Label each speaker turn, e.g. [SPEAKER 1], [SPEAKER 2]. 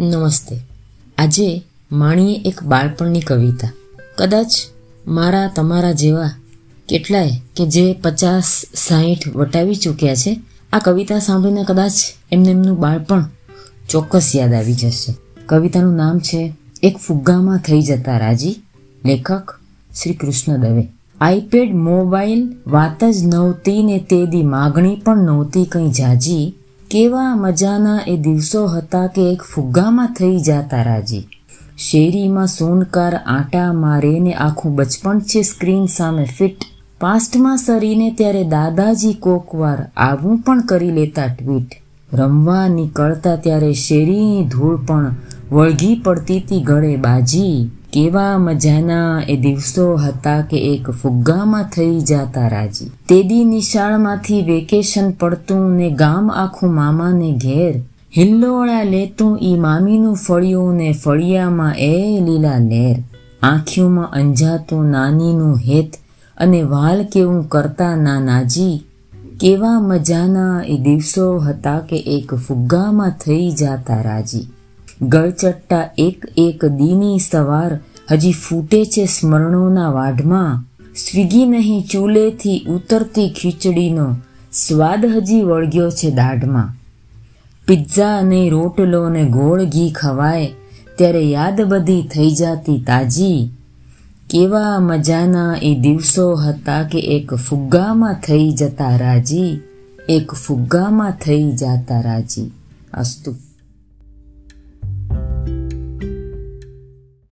[SPEAKER 1] નમસ્તે. આજે માણીએ એક બાળપણની કવિતા. કદાચ મારા તમારા જેવા કેટલાય કે જે પચાસ, સાહીઠ વટાવી ચૂક્યા છે, આ કવિતા સાંભળીને કદાચ એમને એમનું બાળપણ ચોક્કસ યાદ આવી જશે. કવિતાનું નામ છે, એક ફુગ્ગામાં થઈ જતા રાજી, લેખક શ્રી કૃષ્ણ દવે. આઈપેડ, મોબાઈલ, વાત જ નહોતી ને તે દી માગણી પણ નહોતી કંઈ જાજી કેવા મજાના એ દિવસો હતા કે એક ફુગ્ગામાં થઈ જાતા રાજી. શેરીમાં સોનકાર આટા મારે ને આખું બચપણ છે સ્ક્રીન સામે ફિટ. પાસ્ટમાં સરીને ત્યારે દાદાજી કોકવાર આવું પણ કરી લેતા ટ્વીટ. રમવા નીકળતા ત્યારે શેરીની ધૂળ પણ વળગી પડતી તી ગળે બાજી. કેવા મજાના એ દિવસો હતા કે એક ફુગ્ગામાં થઈ જાતા રાજી. તેદી નિશાળમાંથી વેકેશન પડતું ને ગામ આખું મામાને ઘેર. હિલ્લોળા લેતું ઈ મામીનું ફળિયું ને ફળિયામાં એ લીલા લેર. આંખીઓમાં અંજાતું નાનીનું હેત અને વાલ કેવું કરતા નાનાજી કેવા મજાના એ દિવસો હતા કે એક ફુગ્ગામાં થઈ જાતા રાજી. ગળચટ્ટા એક એક દીની સવાર હજી ફૂટે છે સ્મરણોના વાઢમાં. સ્વીગી નહીં ચૂલેથી ઉતરતી ખીચડીનો સ્વાદ હજી વળગ્યો છે દાઢમાં. પિઝા અને રોટલો ને ગોળ ઘી ખવાય, ત્યારે યાદ બધી થઈ જાતી તાજી. કેવા મજાના એ દિવસો હતા કે એક ફુગ્ગામાં થઈ જતા રાજી, એક ફુગ્ગામાં થઈ જાતા રાજી. અસ્તુ.